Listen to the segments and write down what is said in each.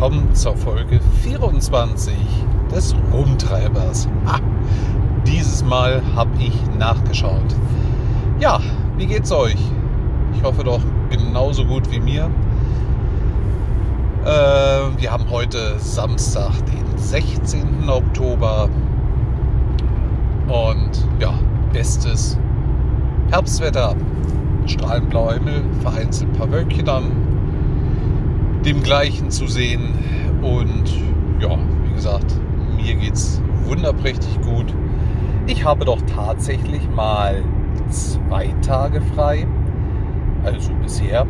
willkommen zur Folge 24 des Rumtreibers. Ah, dieses Mal habe ich nachgeschaut. Ja, wie geht's euch? Ich hoffe doch genauso gut wie mir. Äh, wir haben heute Samstag, den 16. Oktober. Und ja, bestes Herbstwetter. Strahlend blauer Himmel, vereinzelt ein paar Wölkchen an dem Gleichen zu sehen. Und ja, wie gesagt, mir geht es wunderprächtig gut. Ich habe doch tatsächlich mal zwei Tage frei, also bisher.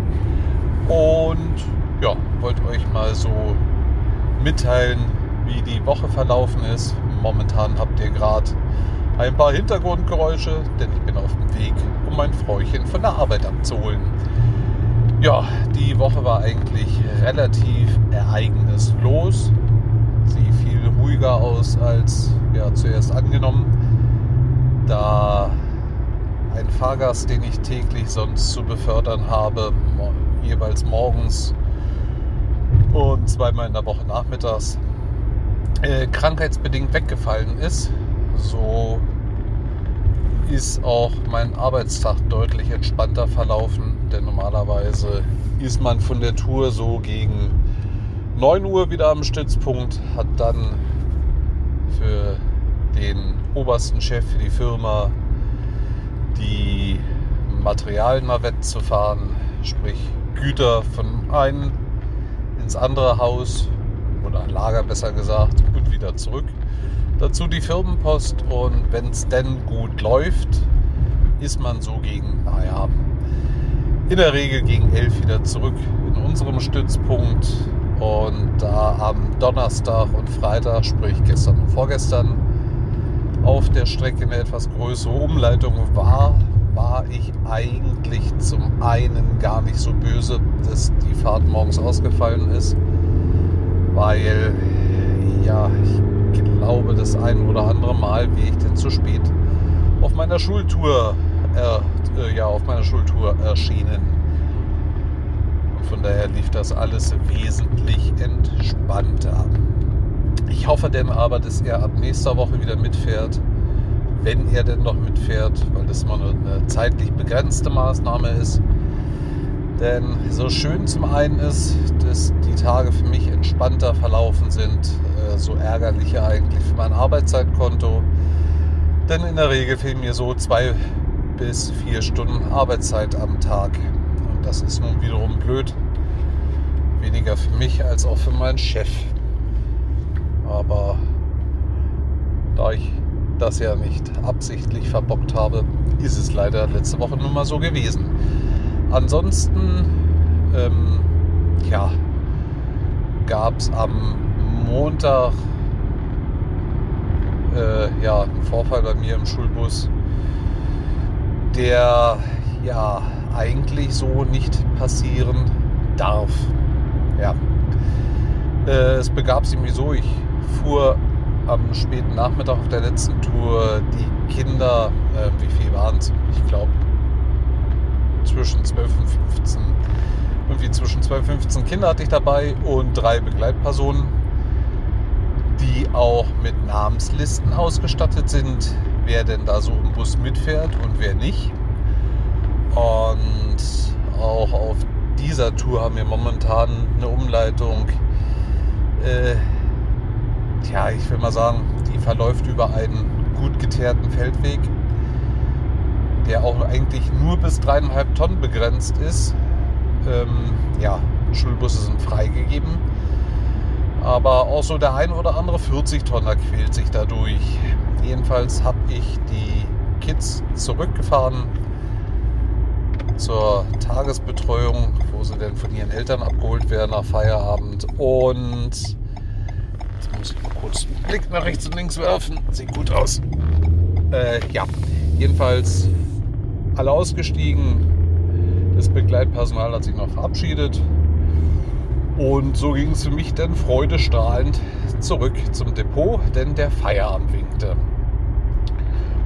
Und ja, wollte euch mal so mitteilen, wie die Woche verlaufen ist. Momentan habt ihr gerade ein paar Hintergrundgeräusche, denn ich bin auf dem Weg, um mein Fräuchen von der Arbeit abzuholen. Ja, die Woche war eigentlich relativ ereignislos. Sie fiel ruhiger aus als ja, zuerst angenommen, da ein Fahrgast, den ich täglich sonst zu befördern habe, jeweils morgens und zweimal in der Woche nachmittags, äh, krankheitsbedingt weggefallen ist. So ist auch mein Arbeitstag deutlich entspannter verlaufen, denn normalerweise ist man von der Tour so gegen 9 Uhr wieder am Stützpunkt, hat dann für den obersten Chef für die Firma die Materialien zu fahren, sprich Güter von einem ins andere Haus oder Lager besser gesagt und wieder zurück. Dazu die Firmenpost und wenn es denn gut läuft, ist man so gegen, naja, in der Regel gegen elf wieder zurück in unserem Stützpunkt. Und da am Donnerstag und Freitag, sprich gestern und vorgestern, auf der Strecke eine etwas größere Umleitung war, war ich eigentlich zum einen gar nicht so böse, dass die Fahrt morgens ausgefallen ist, weil ja, ich glaube, das ein oder andere Mal wie ich denn zu spät auf meiner Schultour, äh, ja, auf meiner Schultour erschienen. Und von daher lief das alles wesentlich entspannter. Ich hoffe denn aber, dass er ab nächster Woche wieder mitfährt, wenn er denn noch mitfährt, weil das mal eine zeitlich begrenzte Maßnahme ist. Denn so schön zum einen ist, dass die Tage für mich entspannter verlaufen sind, so ärgerlicher eigentlich für mein Arbeitszeitkonto. Denn in der Regel fehlen mir so zwei bis vier Stunden Arbeitszeit am Tag. Und das ist nun wiederum blöd. Weniger für mich als auch für meinen Chef. Aber da ich das ja nicht absichtlich verbockt habe, ist es leider letzte Woche nun mal so gewesen. Ansonsten, ähm, ja, gab es am Montag äh, ja, einen Vorfall bei mir im Schulbus, der ja eigentlich so nicht passieren darf. Ja. Äh, es begab sich mir so, ich fuhr am späten Nachmittag auf der letzten Tour die Kinder, äh, wie viel waren es? Ich glaube zwischen 12 und 15. Irgendwie zwischen 12 und 15 Kinder hatte ich dabei und drei Begleitpersonen, die auch mit Namenslisten ausgestattet sind, wer denn da so im Bus mitfährt und wer nicht. Und auch auf dieser Tour haben wir momentan eine Umleitung. Äh, ja, ich will mal sagen, die verläuft über einen gut geteerten Feldweg der auch eigentlich nur bis dreieinhalb Tonnen begrenzt ist. Ähm, ja, Schulbusse sind freigegeben. Aber auch so der ein oder andere 40-Tonner quält sich dadurch. Jedenfalls habe ich die Kids zurückgefahren zur Tagesbetreuung, wo sie denn von ihren Eltern abgeholt werden nach Feierabend. Und jetzt muss ich mal kurz einen Blick nach rechts und links werfen. Sieht gut aus. Äh, ja, jedenfalls alle ausgestiegen. Das Begleitpersonal hat sich noch verabschiedet. Und so ging es für mich dann freudestrahlend zurück zum Depot, denn der Feierabend winkte.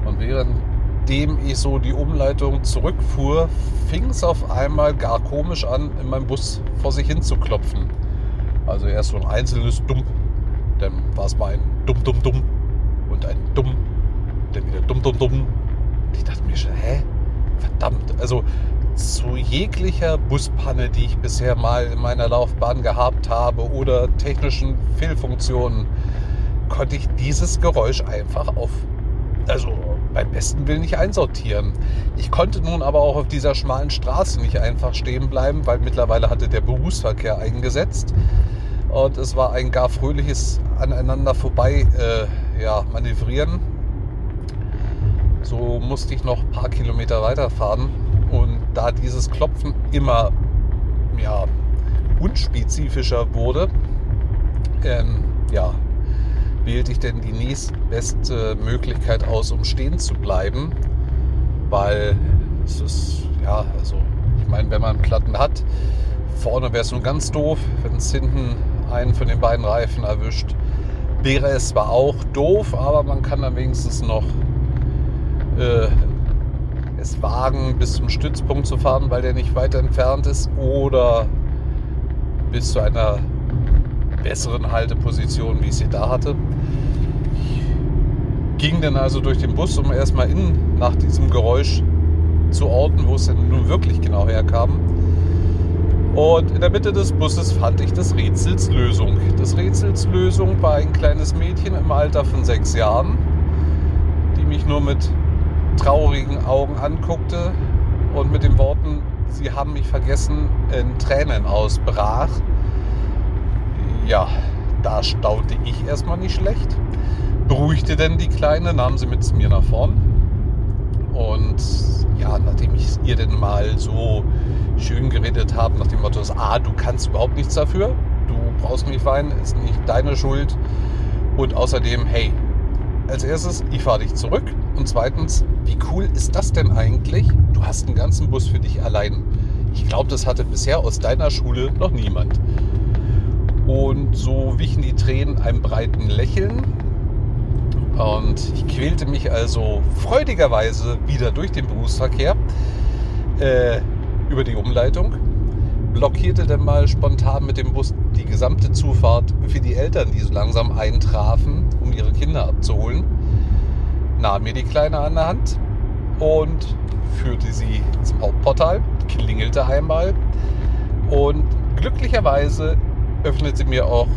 Und währenddem ich so die Umleitung zurückfuhr, fing es auf einmal gar komisch an, in meinem Bus vor sich hin zu klopfen. Also erst so ein einzelnes Dumm, dann war es mal ein Dumm, Dumm, Dumm und ein Dumm, dann wieder Dumm, Dumm, Dumm. Und ich dachte mir schon, hä? Verdammt. Also zu jeglicher Buspanne, die ich bisher mal in meiner Laufbahn gehabt habe oder technischen Fehlfunktionen, konnte ich dieses Geräusch einfach auf, also beim besten Willen nicht einsortieren. Ich konnte nun aber auch auf dieser schmalen Straße nicht einfach stehen bleiben, weil mittlerweile hatte der Berufsverkehr eingesetzt und es war ein gar fröhliches aneinander vorbei äh, ja, manövrieren. So musste ich noch ein paar Kilometer weiterfahren da dieses Klopfen immer ja, unspezifischer wurde, ähm, ja, wählte ich denn die nächstbeste Möglichkeit aus, um stehen zu bleiben. Weil es ist, ja, also ich meine, wenn man Platten hat, vorne wäre es nur ganz doof, wenn es hinten einen von den beiden Reifen erwischt. Wäre es zwar auch doof, aber man kann dann wenigstens noch äh, es wagen, bis zum Stützpunkt zu fahren, weil der nicht weiter entfernt ist, oder bis zu einer besseren Halteposition, wie ich sie da hatte. Ich ging dann also durch den Bus, um erstmal innen nach diesem Geräusch zu orten, wo es denn nun wirklich genau herkam. Und in der Mitte des Busses fand ich des Rätsels Lösung. Das Rätsels Lösung war ein kleines Mädchen im Alter von sechs Jahren, die mich nur mit traurigen Augen anguckte und mit den Worten, Sie haben mich vergessen, in Tränen ausbrach ja, da staunte ich erstmal nicht schlecht. Beruhigte denn die Kleine, nahm sie mit mir nach vorn. Und ja, nachdem ich ihr denn mal so schön geredet habe, nach dem Motto, ah, du kannst überhaupt nichts dafür, du brauchst nicht weinen, ist nicht deine Schuld. Und außerdem, hey, als erstes, ich fahre dich zurück. Und zweitens, wie cool ist das denn eigentlich? Du hast einen ganzen Bus für dich allein. Ich glaube, das hatte bisher aus deiner Schule noch niemand. Und so wichen die Tränen einem breiten Lächeln. Und ich quälte mich also freudigerweise wieder durch den Berufsverkehr äh, über die Umleitung. Blockierte dann mal spontan mit dem Bus die gesamte Zufahrt für die Eltern, die so langsam eintrafen, ihre Kinder abzuholen. Nahm mir die Kleine an der Hand und führte sie zum Hauptportal, klingelte einmal und glücklicherweise öffnete mir auch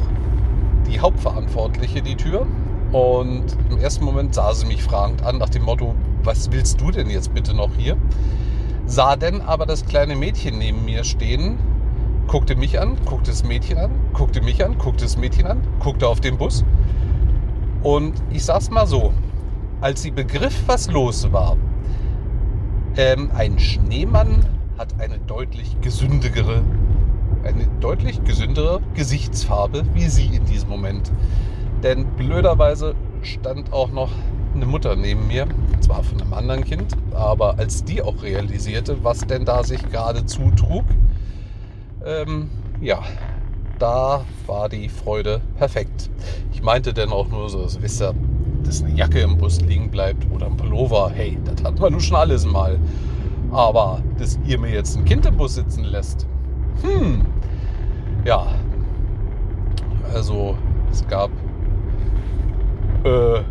die Hauptverantwortliche die Tür und im ersten Moment sah sie mich fragend an nach dem Motto, was willst du denn jetzt bitte noch hier? Sah denn aber das kleine Mädchen neben mir stehen, guckte mich an, guckte das Mädchen an, guckte mich an, guckte das Mädchen an, guckte auf den Bus. Und ich sag's mal so, als sie begriff, was los war, ähm, ein Schneemann hat eine deutlich gesündigere eine deutlich gesündere Gesichtsfarbe wie sie in diesem Moment. Denn blöderweise stand auch noch eine Mutter neben mir, zwar von einem anderen Kind, aber als die auch realisierte, was denn da sich gerade zutrug, ähm, ja, da war die Freude perfekt. Ich meinte dann auch nur so, also, wisst ihr, dass eine Jacke im Bus liegen bleibt oder ein Pullover, hey, das hat man nun schon alles mal. Aber dass ihr mir jetzt ein Kind im Bus sitzen lässt, hm, ja, also es gab äh,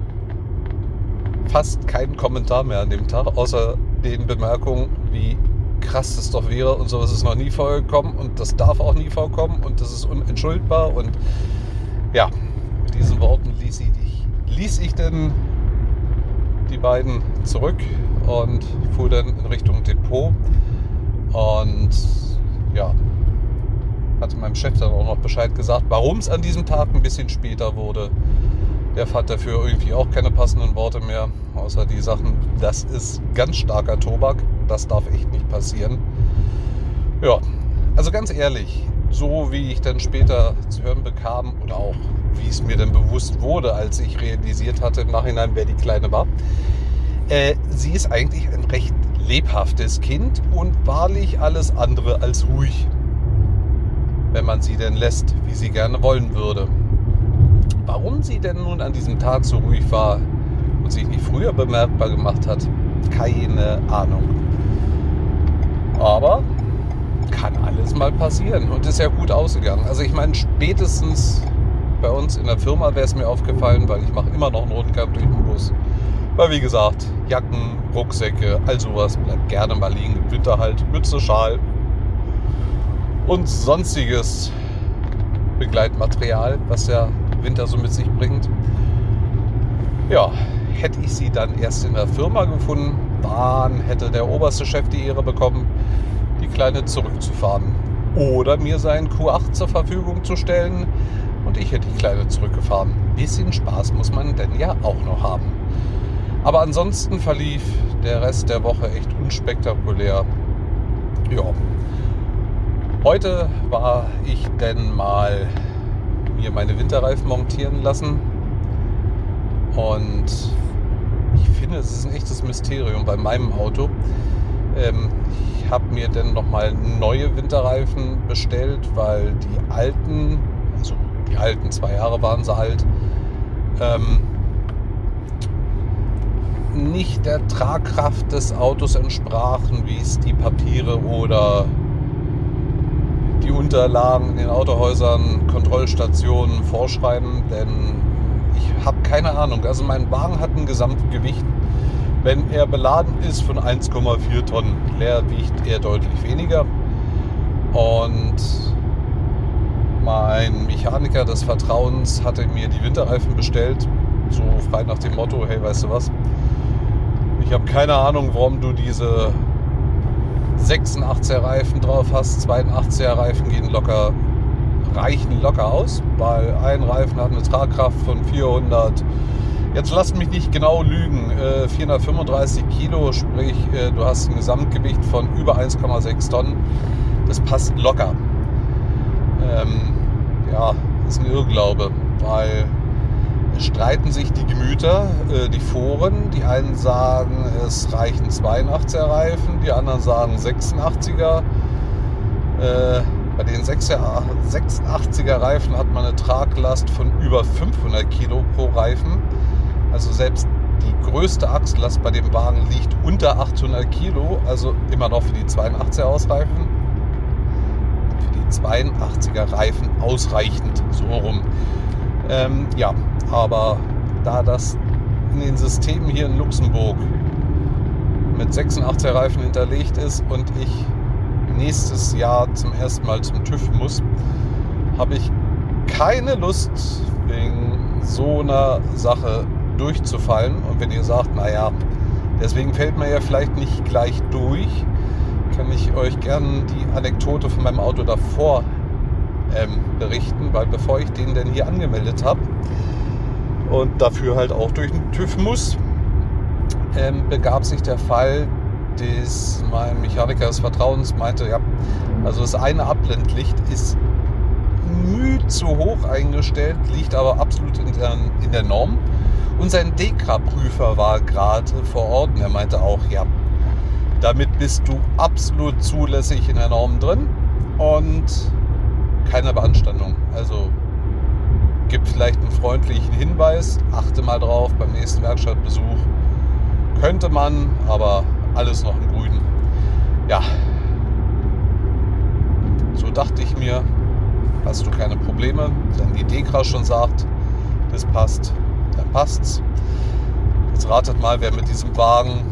fast keinen Kommentar mehr an dem Tag, außer den Bemerkungen, wie krass das doch wäre und sowas ist noch nie vorgekommen und das darf auch nie vorkommen und das ist unentschuldbar und ja, mit diesen Worten ließ ich, ließ ich dann die beiden zurück und fuhr dann in Richtung Depot und ja, hatte meinem Chef dann auch noch Bescheid gesagt, warum es an diesem Tag ein bisschen später wurde. Der fand dafür irgendwie auch keine passenden Worte mehr, außer die Sachen, das ist ganz starker Tobak, das darf echt nicht passieren. Ja, also ganz ehrlich, so wie ich dann später zu hören bekam oder auch wie es mir dann bewusst wurde, als ich realisiert hatte im Nachhinein, wer die Kleine war, äh, sie ist eigentlich ein recht lebhaftes Kind und wahrlich alles andere als ruhig wenn man sie denn lässt, wie sie gerne wollen würde. Warum sie denn nun an diesem Tag so ruhig war und sich nicht früher bemerkbar gemacht hat, keine Ahnung. Aber kann alles mal passieren und ist ja gut ausgegangen. Also ich meine, spätestens bei uns in der Firma wäre es mir aufgefallen, weil ich mache immer noch einen Rundgang durch den Bus. Weil wie gesagt, Jacken, Rucksäcke, all sowas bleibt gerne mal liegen. Im Winter halt Mütze, Schal und sonstiges Begleitmaterial, was der Winter so mit sich bringt. Ja, hätte ich sie dann erst in der Firma gefunden, dann hätte der oberste Chef die Ehre bekommen, die Kleine zurückzufahren. Oder mir seinen Q8 zur Verfügung zu stellen und ich hätte die Kleine zurückgefahren. Bisschen Spaß muss man denn ja auch noch haben. Aber ansonsten verlief der Rest der Woche echt unspektakulär. Ja. Heute war ich denn mal mir meine Winterreifen montieren lassen. Und finde, es ist ein echtes Mysterium bei meinem Auto. Ähm, ich habe mir dann nochmal neue Winterreifen bestellt, weil die alten, also die alten zwei Jahre waren sie alt, ähm, nicht der Tragkraft des Autos entsprachen, wie es die Papiere oder die Unterlagen in den Autohäusern, Kontrollstationen vorschreiben, denn ich habe keine Ahnung. Also mein Wagen hat ein Gesamtgewicht, wenn er beladen ist, von 1,4 Tonnen. Leer wiegt er deutlich weniger. Und mein Mechaniker des Vertrauens hatte mir die Winterreifen bestellt, so frei nach dem Motto, hey, weißt du was, ich habe keine Ahnung, warum du diese 86er Reifen drauf hast. 82er Reifen gehen locker, reichen locker aus, weil ein Reifen hat eine Tragkraft von 400. Jetzt lasst mich nicht genau lügen. 435 äh, Kilo, sprich, äh, du hast ein Gesamtgewicht von über 1,6 Tonnen. Das passt locker. Ähm, ja, ist ein Irrglaube, weil streiten sich die Gemüter, äh, die Foren. Die einen sagen, es reichen 82er Reifen, die anderen sagen 86er. Bei den 86er Reifen hat man eine Traglast von über 500 Kilo pro Reifen. Also selbst die größte Achslast bei dem Wagen liegt unter 800 Kilo, also immer noch für die 82er ausreifen. Für die 82er Reifen ausreichend, so rum. Ähm, ja, aber da das in den Systemen hier in Luxemburg mit 86er Reifen hinterlegt ist und ich nächstes Jahr zum ersten Mal zum TÜV muss, habe ich keine Lust, wegen so einer Sache durchzufallen. Und wenn ihr sagt, naja, deswegen fällt man ja vielleicht nicht gleich durch, kann ich euch gerne die Anekdote von meinem Auto davor ähm, berichten, weil bevor ich den denn hier angemeldet habe und dafür halt auch durch den TÜV muss, ähm, begab sich der Fall, dass mein Mechaniker des Vertrauens meinte, ja, also das eine Abblendlicht ist müh zu hoch eingestellt, liegt aber absolut in der, in der Norm. Und sein Dekra-Prüfer war gerade vor Ort und er meinte auch, ja, damit bist du absolut zulässig in der Norm drin. Und keine Beanstandung. Also gibt vielleicht einen freundlichen Hinweis, achte mal drauf beim nächsten Werkstattbesuch. Könnte man, aber alles noch im Grünen. Ja, so dachte ich mir, hast du keine Probleme. Wenn die Dekra schon sagt, das passt, dann passt's. Jetzt ratet mal, wer mit diesem Wagen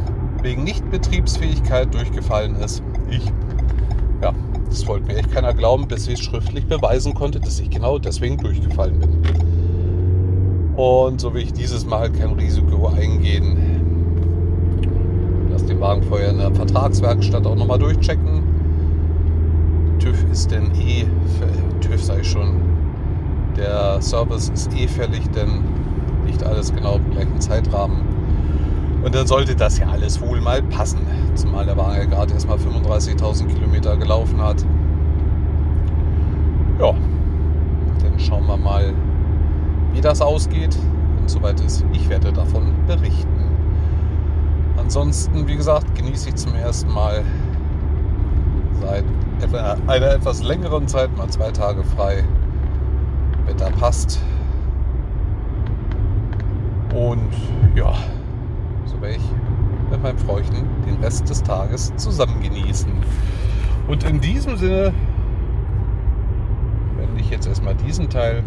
wegen Nichtbetriebsfähigkeit durchgefallen ist. Ich. Ja, das wollte mir echt keiner glauben, bis ich schriftlich beweisen konnte, dass ich genau deswegen durchgefallen bin. Und so will ich dieses Mal kein Risiko eingehen. Wagen vorher in der Vertragswerkstatt auch nochmal durchchecken. TÜV ist denn eh, TÜV sei schon, der Service ist eh fällig, denn nicht alles genau im gleichen Zeitrahmen. Und dann sollte das ja alles wohl mal passen. Zumal der Wagen ja gerade erst mal 35.000 Kilometer gelaufen hat. Ja, dann schauen wir mal, wie das ausgeht. Und soweit ist, ich werde davon berichten. Ansonsten, wie gesagt, genieße ich zum ersten Mal seit einer etwas längeren Zeit mal zwei Tage frei. Wetter passt. Und ja, so werde ich mit meinem Freuchen den Rest des Tages zusammen genießen. Und in diesem Sinne wende ich jetzt erstmal diesen Teil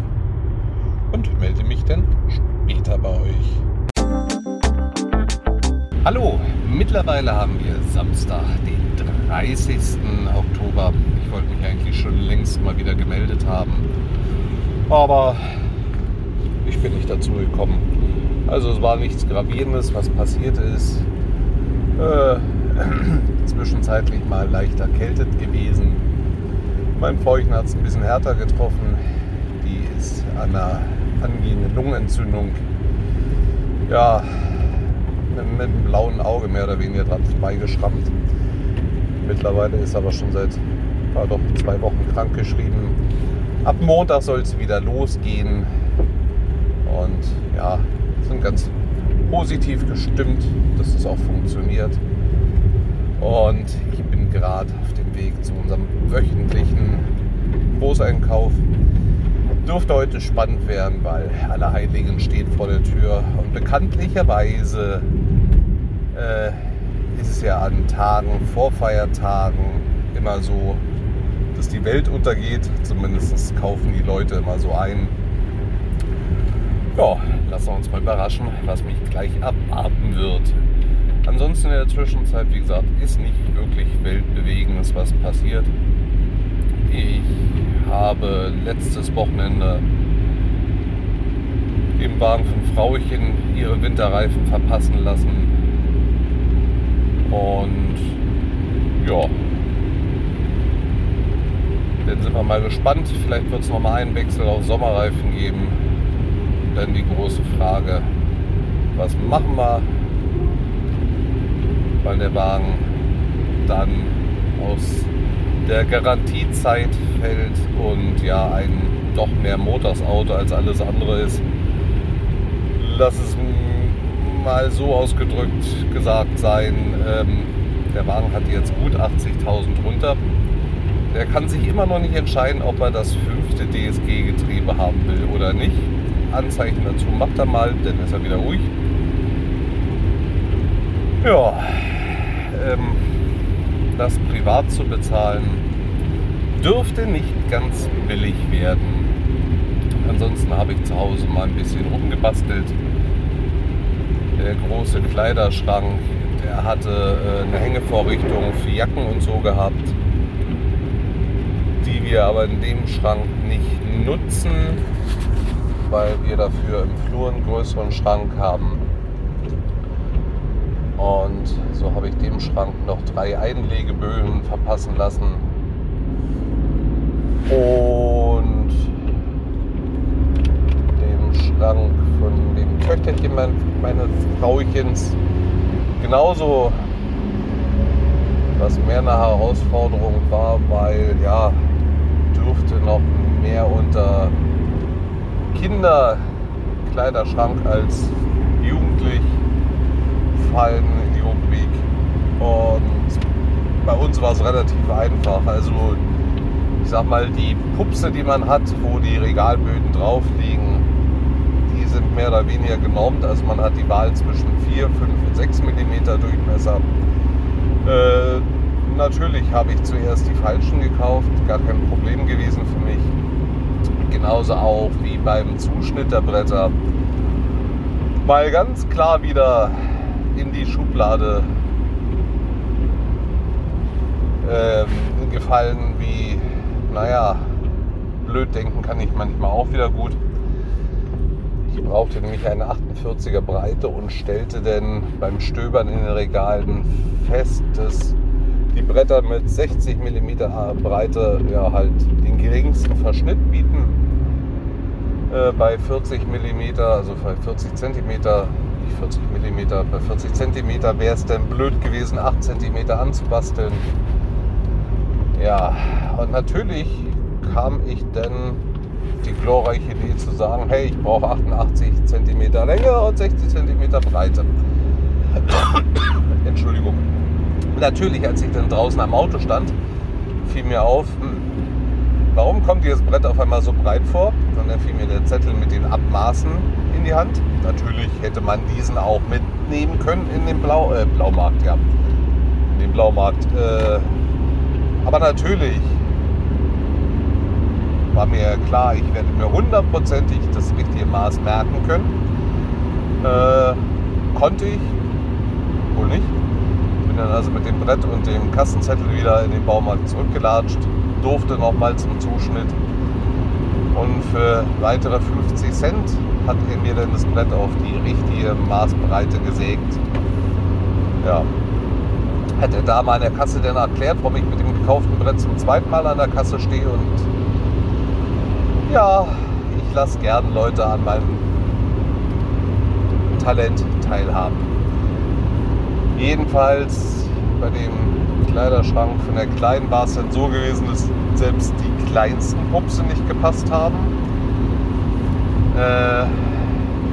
und melde mich dann später bei euch. Hallo, mittlerweile haben wir Samstag, den 30. Oktober. Ich wollte mich eigentlich schon längst mal wieder gemeldet haben, aber ich bin nicht dazu gekommen. Also es war nichts Gravierendes, was passiert ist. Äh, zwischenzeitlich mal leicht erkältet gewesen. Mein Feuchten hat es ein bisschen härter getroffen. Die ist an einer angehenden Lungenentzündung. Ja, mit, mit einem blauen Auge mehr oder weniger dran vorbeigeschrammt. Mittlerweile ist aber schon seit ja, doch zwei Wochen krank geschrieben. Ab Montag soll es wieder losgehen. Und ja, sind ganz positiv gestimmt, dass das auch funktioniert. Und ich bin gerade auf dem Weg zu unserem wöchentlichen Großeinkauf. Dürfte heute spannend werden, weil Allerheiligen steht vor der Tür. Und bekanntlicherweise äh, ist es ja an Tagen vor Feiertagen immer so, dass die Welt untergeht. Zumindest kaufen die Leute immer so ein. Ja, lassen wir uns mal überraschen, was mich gleich erwarten wird. Ansonsten in der Zwischenzeit, wie gesagt, ist nicht wirklich weltbewegendes was passiert. Ich habe letztes Wochenende im Wagen von Frauchen ihre Winterreifen verpassen lassen. Und ja, dann sind wir mal gespannt. Vielleicht wird es noch mal einen Wechsel auf Sommerreifen geben. Dann die große Frage, was machen wir, weil der Wagen dann aus der Garantiezeit fällt und ja ein doch mehr Motorsauto als alles andere ist. Lass es mal so ausgedrückt gesagt sein, ähm, der Wagen hat jetzt gut 80.000 runter. Der kann sich immer noch nicht entscheiden, ob er das fünfte DSG-Getriebe haben will oder nicht. Anzeichen dazu macht er mal, dann ist er wieder ruhig. Ja, ähm, das privat zu bezahlen, dürfte nicht ganz billig werden. Ansonsten habe ich zu Hause mal ein bisschen rumgebastelt. Der große Kleiderschrank, der hatte äh, eine Hängevorrichtung für Jacken und so gehabt, die wir aber in dem Schrank nicht nutzen, weil wir dafür im Flur einen größeren Schrank haben. Und so habe ich dem Schrank noch drei Einlegebögen verpassen lassen. Und dem Schrank von dem Töchterchen meines Frauchens genauso, was mehr eine Herausforderung war, weil ja, dürfte noch mehr unter Kinderkleiderschrank als jugendlich fallen in die Rubrik. Und bei uns war es relativ einfach. Also ich sag mal, die Pupse, die man hat, wo die Regalböden drauf liegen, die sind mehr oder weniger genormt. Also man hat die Wahl zwischen 4, 5 und 6 mm Durchmesser. Äh, natürlich habe ich zuerst die falschen gekauft, gar kein Problem gewesen für mich. Genauso auch wie beim Zuschnitt der Bretter. Mal ganz klar wieder in die Schublade ähm, gefallen, wie, naja, blöd denken kann ich manchmal auch wieder gut. Ich brauchte nämlich eine 48er Breite und stellte dann beim Stöbern in den Regalen fest, dass die Bretter mit 60 mm Breite ja halt den geringsten Verschnitt bieten. Äh, bei 40 mm, also bei 40 cm 40 mm. Bei 40 cm wäre es dann blöd gewesen, 8 cm anzubasteln. Ja, und natürlich kam ich dann die glorreiche Idee zu sagen, hey, ich brauche 88 cm Länge und 60 cm Breite. Entschuldigung. Natürlich, als ich dann draußen am Auto stand, fiel mir auf, hm, warum kommt dieses Brett auf einmal so breit vor? Und dann fiel mir der Zettel mit den Abmaßen in die Hand. Natürlich hätte man diesen auch mitnehmen können in den Blau, äh, Blaumarkt, ja. In den Blaumarkt. Äh, Aber natürlich war mir klar, ich werde mir hundertprozentig das richtige Maß merken können. Äh, konnte ich, wohl nicht. Bin dann also mit dem Brett und dem Kassenzettel wieder in den Baumarkt zurückgelatscht, durfte nochmal zum Zuschnitt. Und für weitere 50 Cent hat er mir dann das Brett auf die richtige Maßbreite gesägt. Ja. Hat er da mal in der Kasse dann erklärt, warum ich mit dem gekauften Brett zum zweiten Mal an der Kasse stehe und ja, ich lasse gern Leute an meinem Talent teilhaben. Jedenfalls bei dem Kleiderschrank von der Kleinen war es dann so gewesen, dass selbst die kleinsten Pupse nicht gepasst haben. Äh,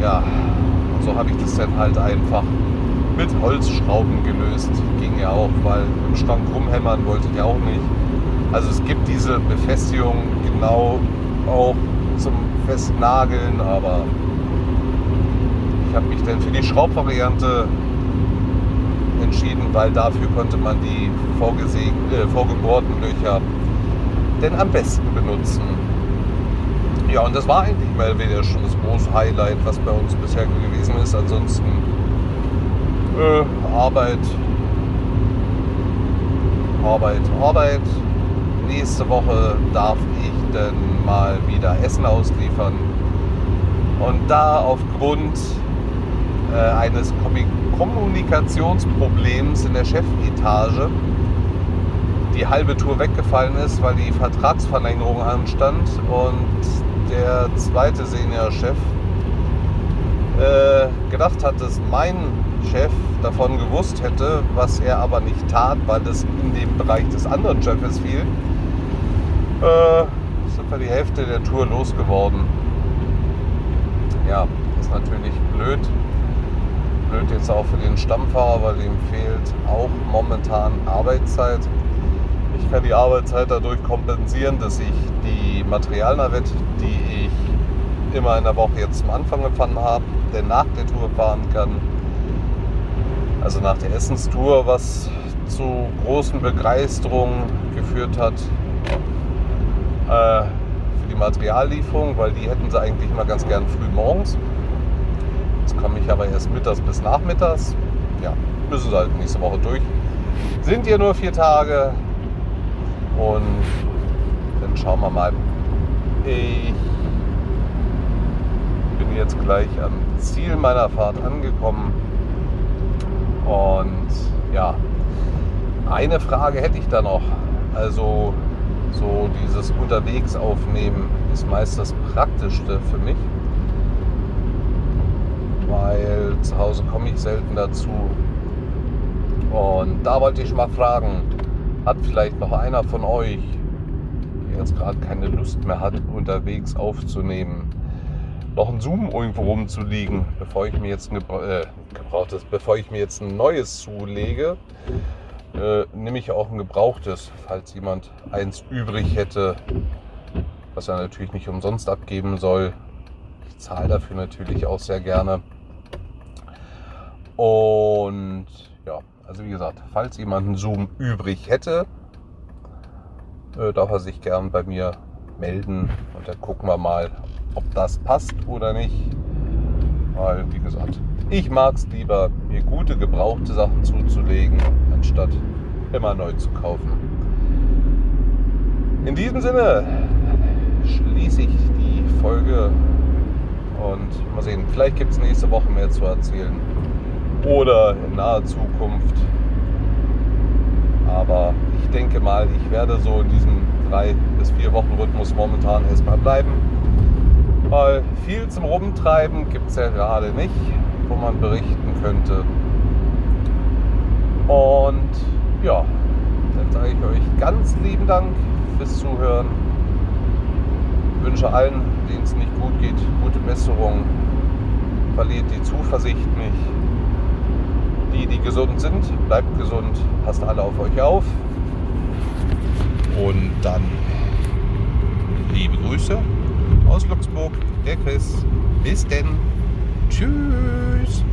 ja, so habe ich das dann halt einfach mit Holzschrauben gelöst. Ging ja auch, weil im Schrank rumhämmern wollte ich auch nicht. Also es gibt diese Befestigung genau auch zum Festnageln, aber ich habe mich dann für die Schraubvariante entschieden, weil dafür konnte man die äh, vorgebohrten Löcher denn am besten benutzen. Ja, und das war eigentlich mal wieder schon das große Highlight, was bei uns bisher gewesen ist. Ansonsten äh, Arbeit, Arbeit, Arbeit. Nächste Woche darf ich dann mal wieder Essen ausliefern. Und da aufgrund äh, eines Kommunikationsproblems in der Chefetage die halbe Tour weggefallen ist, weil die Vertragsverlängerung anstand und der zweite Seniorchef äh, gedacht hat, dass mein Chef davon gewusst hätte, was er aber nicht tat, weil es in dem Bereich des anderen Chefs fiel. Äh, sind wir die Hälfte der Tour losgeworden. Ja, ist natürlich blöd. Blöd jetzt auch für den Stammfahrer, weil ihm fehlt auch momentan Arbeitszeit. Ich kann die Arbeitszeit dadurch kompensieren, dass ich die Materialnavette, die ich immer in der Woche jetzt zum Anfang gefahren habe, denn nach der Tour fahren kann. Also nach der Essenstour, was zu großen Begeisterungen geführt hat äh, für die Materiallieferung, weil die hätten sie eigentlich immer ganz gern früh morgens. Jetzt komme ich aber erst mittags bis nachmittags. Ja, müssen sie halt nächste Woche durch. Sind hier nur vier Tage und dann schauen wir mal. Ich bin jetzt gleich am Ziel meiner Fahrt angekommen und ja, eine Frage hätte ich da noch. Also so dieses Unterwegs aufnehmen ist meist das Praktischste für mich, weil zu Hause komme ich selten dazu. Und da wollte ich mal fragen, hat vielleicht noch einer von euch, der jetzt gerade keine Lust mehr hat, unterwegs aufzunehmen, noch ein Zoom irgendwo rumzuliegen, bevor ich mir jetzt ein äh, gebrauchtes, bevor ich mir jetzt ein neues zulege, äh, nehme ich auch ein gebrauchtes, falls jemand eins übrig hätte, was er natürlich nicht umsonst abgeben soll. Ich zahle dafür natürlich auch sehr gerne. Und ja, also wie gesagt, falls jemand einen Zoom übrig hätte, äh, darf er sich gern bei mir melden und dann gucken wir mal, ob das passt oder nicht. Weil, wie gesagt, ich mag es lieber, mir gute gebrauchte Sachen zuzulegen, anstatt immer neu zu kaufen. In diesem Sinne schließe ich die Folge und mal sehen, vielleicht gibt es nächste Woche mehr zu erzählen oder in naher Zukunft. Aber ich denke mal, ich werde so in diesem drei bis vier Wochen Rhythmus momentan erstmal bleiben. Weil viel zum Rumtreiben gibt es ja gerade nicht, wo man berichten könnte. Und ja, dann sage ich euch ganz lieben Dank fürs Zuhören. Ich wünsche allen, denen es nicht gut geht, gute Besserung. Verliert die Zuversicht nicht. Die, die gesund sind, bleibt gesund, passt alle auf euch auf. Und dann liebe Grüße aus Luxemburg, der Chris. Bis denn. Tschüss.